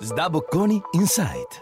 SDA Bocconi Insight.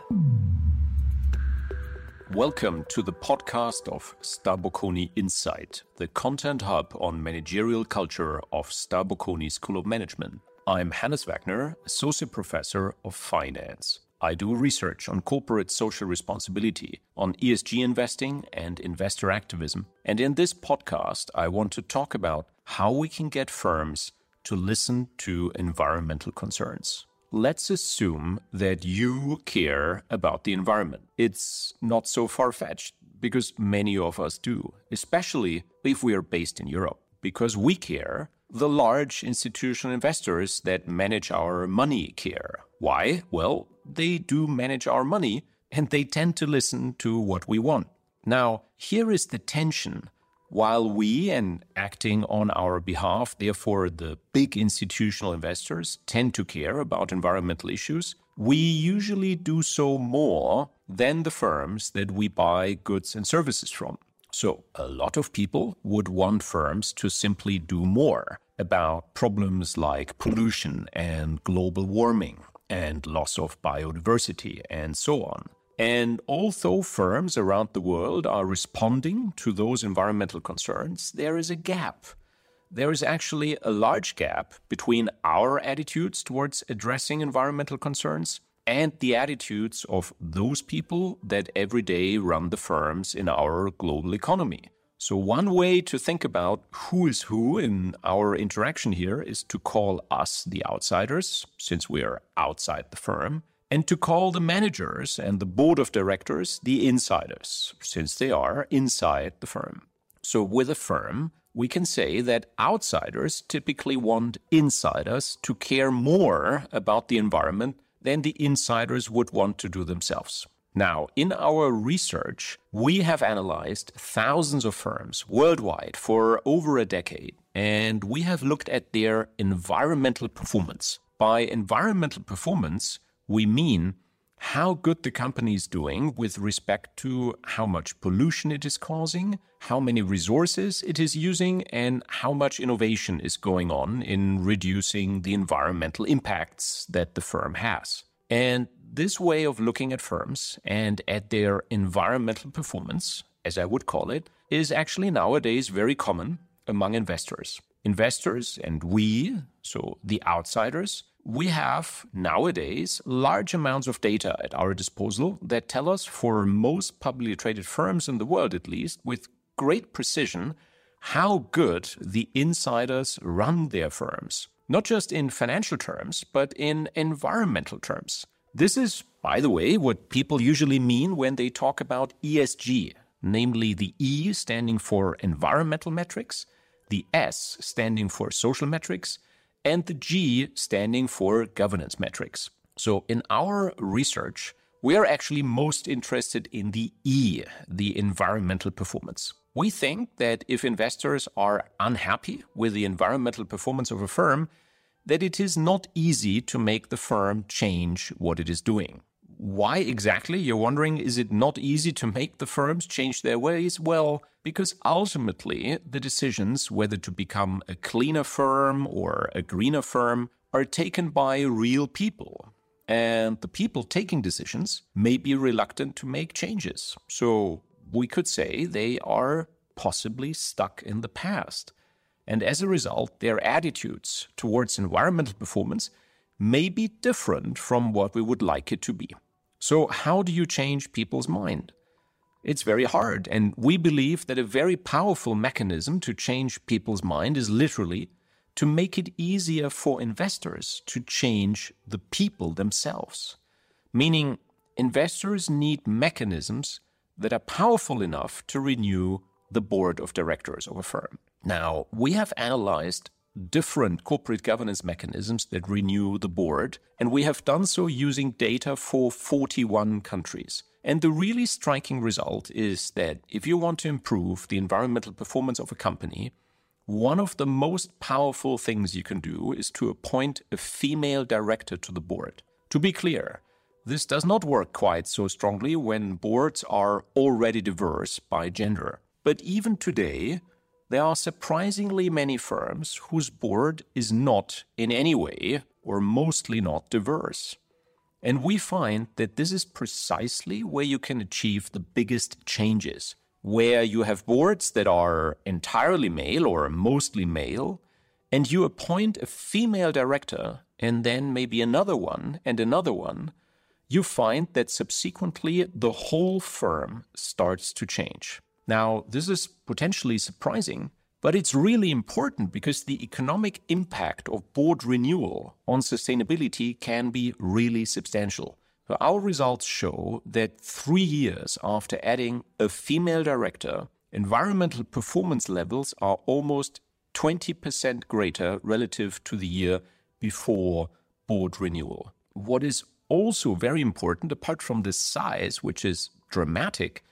Welcome to the podcast of SDA Bocconi Insight, the content hub on managerial culture of SDA Bocconi School of Management. I'm Hannes Wagner, Associate Professor of Finance. I do research on corporate social responsibility, on ESG investing and investor activism. And in this podcast, I want to talk about how we can get firms to listen to environmental concerns. Let's assume that you care about the environment. It's not so far fetched because many of us do, especially if we are based in Europe, because we care. The large institutional investors that manage our money care. Why? Well, they do manage our money and they tend to listen to what we want. Now, here is the tension while we, and acting on our behalf, therefore the big institutional investors, tend to care about environmental issues, we usually do so more than the firms that we buy goods and services from. So a lot of people would want firms to simply do more about problems like pollution and global warming and loss of biodiversity and so on. And although firms around the world are responding to those environmental concerns, there is a gap. There is actually a large gap between our attitudes towards addressing environmental concerns and the attitudes of those people that every day run the firms in our global economy. So, one way to think about who is who in our interaction here is to call us the outsiders, since we are outside the firm, and to call the managers and the board of directors the insiders, since they are inside the firm. So, with a firm, we can say that outsiders typically want insiders to care more about the environment than the insiders would want to do themselves. Now, in our research, we have analyzed thousands of firms worldwide for over a decade, and we have looked at their environmental performance. By environmental performance, we mean how good the company is doing with respect to how much pollution it is causing, how many resources it is using, and how much innovation is going on in reducing the environmental impacts that the firm has. And this way of looking at firms and at their environmental performance, as I would call it, is actually nowadays very common among investors. Investors and we, so the outsiders, we have nowadays large amounts of data at our disposal that tell us, for most publicly traded firms in the world at least, with great precision, how good the insiders run their firms. Not just in financial terms, but in environmental terms. This is, by the way, what people usually mean when they talk about ESG, namely the E standing for environmental metrics, the S standing for social metrics, and the G standing for governance metrics. So in our research, we are actually most interested in the E, the environmental performance. We think that if investors are unhappy with the environmental performance of a firm, that it is not easy to make the firm change what it is doing. Why exactly? You're wondering, is it not easy to make the firms change their ways? Well, because ultimately the decisions whether to become a cleaner firm or a greener firm are taken by real people. And the people taking decisions may be reluctant to make changes. So we could say they are possibly stuck in the past. And as a result, their attitudes towards environmental performance may be different from what we would like it to be. So, how do you change people's mind? It's very hard, and we believe that a very powerful mechanism to change people's mind is literally to make it easier for investors to change the people themselves. Meaning, investors need mechanisms that are powerful enough to renew the board of directors of a firm. Now, we have analyzed different corporate governance mechanisms that renew the board, and we have done so using data for 41 countries. And the really striking result is that if you want to improve the environmental performance of a company, one of the most powerful things you can do is to appoint a female director to the board. To be clear, this does not work quite so strongly when boards are already diverse by gender. But even today, there are surprisingly many firms whose board is not in any way or mostly not diverse. And we find that this is precisely where you can achieve the biggest changes, where you have boards that are entirely male or mostly male, and you appoint a female director and then maybe another one and another one, you find that subsequently the whole firm starts to change. Now, this is potentially surprising, but it's really important because the economic impact of board renewal on sustainability can be really substantial. Our results show that three years after adding a female director, environmental performance levels are almost 20% greater relative to the year before board renewal. What is also very important, apart from the size, which is dramatic,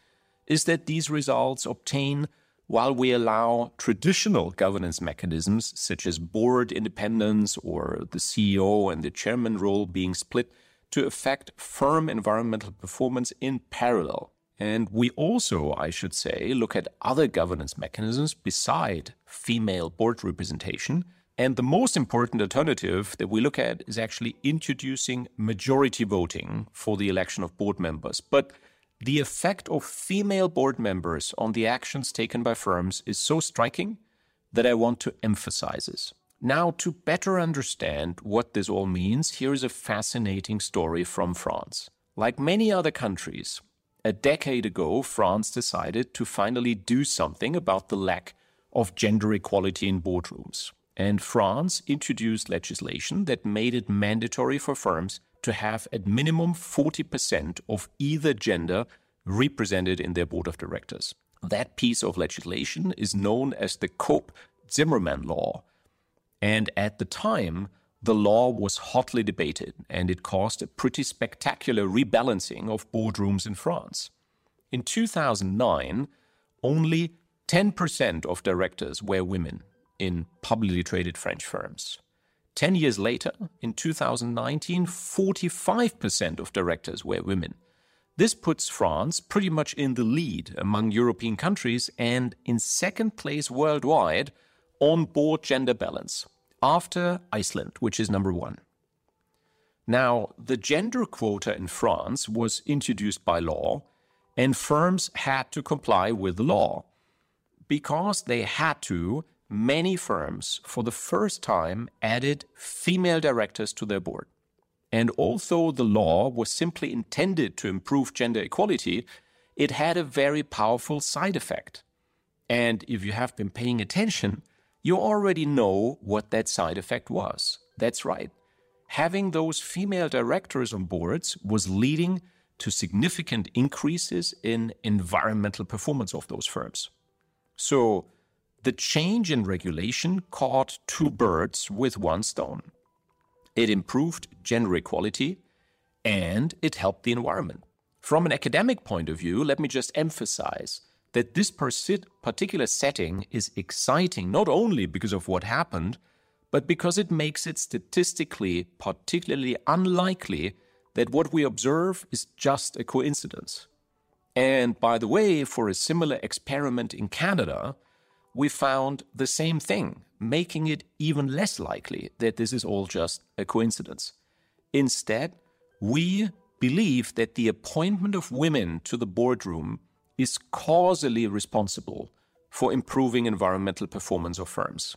is that these results obtain while we allow traditional governance mechanisms such as board independence or the CEO and the chairman role being split to affect firm environmental performance in parallel. And we also, I should say, look at other governance mechanisms beside female board representation. And the most important alternative that we look at is actually introducing majority voting for the election of board members. But the effect of female board members on the actions taken by firms is so striking that I want to emphasize this. Now, to better understand what this all means, here is a fascinating story from France. Like many other countries, a decade ago, France decided to finally do something about the lack of gender equality in boardrooms. And France introduced legislation that made it mandatory for firms to have at minimum 40% of either gender represented in their board of directors. That piece of legislation is known as the Cope Zimmerman Law. And at the time, the law was hotly debated and it caused a pretty spectacular rebalancing of boardrooms in France. In 2009, only 10% of directors were women in publicly traded French firms. 10 years later, in 2019, 45% of directors were women. This puts France pretty much in the lead among European countries and in second place worldwide on board gender balance, after Iceland, which is number one. Now, the gender quota in France was introduced by law, and firms had to comply with the law. Because they had to, many firms, for the first time, added female directors to their board. And although the law was simply intended to improve gender equality, it had a very powerful side effect. And if you have been paying attention, you already know what that side effect was. That's right. Having those female directors on boards was leading to significant increases in environmental performance of those firms. So, the change in regulation caught two birds with one stone. It improved gender equality and it helped the environment. From an academic point of view, let me just emphasize that this particular setting is exciting not only because of what happened, but because it makes it statistically particularly unlikely that what we observe is just a coincidence. And by the way, for a similar experiment in Canada, we found the same thing, making it even less likely that this is all just a coincidence. Instead, we believe that the appointment of women to the boardroom is causally responsible for improving environmental performance of firms.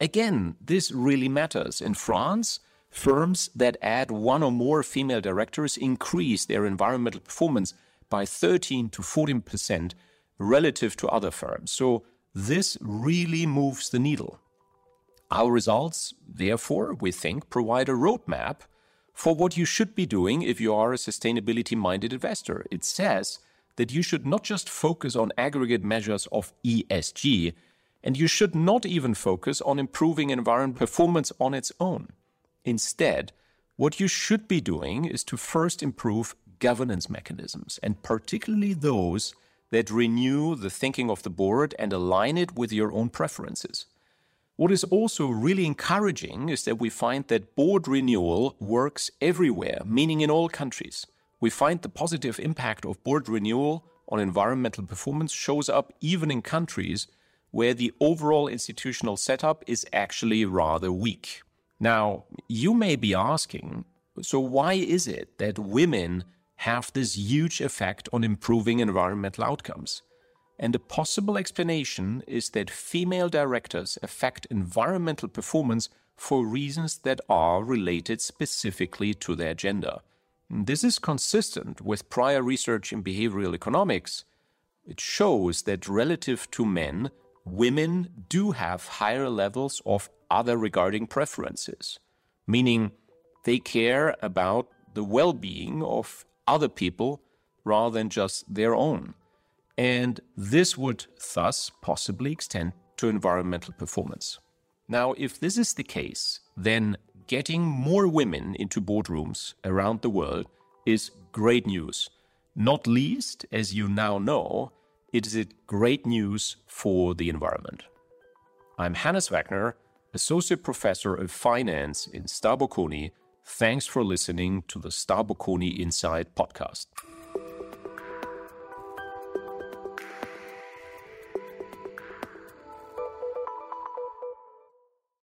Again, this really matters. In France, firms that add one or more female directors increase their environmental performance by 13 to 14% relative to other firms. So this really moves the needle. Our results, therefore, we think, provide a roadmap for what you should be doing if you are a sustainability minded investor. It says that you should not just focus on aggregate measures of ESG, and you should not even focus on improving environment performance on its own. Instead, what you should be doing is to first improve governance mechanisms, and particularly those that renew the thinking of the board and align it with your own preferences. What is also really encouraging is that we find that board renewal works everywhere, meaning in all countries. We find the positive impact of board renewal on environmental performance shows up even in countries where the overall institutional setup is actually rather weak. Now, you may be asking, so why is it that women have this huge effect on improving environmental outcomes? And a possible explanation is that female directors affect environmental performance for reasons that are related specifically to their gender. This is consistent with prior research in behavioral economics. It shows that relative to men, women do have higher levels of other regarding preferences, meaning they care about the well being of other people rather than just their own. And this would thus possibly extend to environmental performance. Now, if this is the case, then getting more women into boardrooms around the world is great news. Not least, as you now know, it is great news for the environment. I'm Hannes Wagner, Associate Professor of Finance in SDA Bocconi. Thanks for listening to the SDA Bocconi Insight podcast.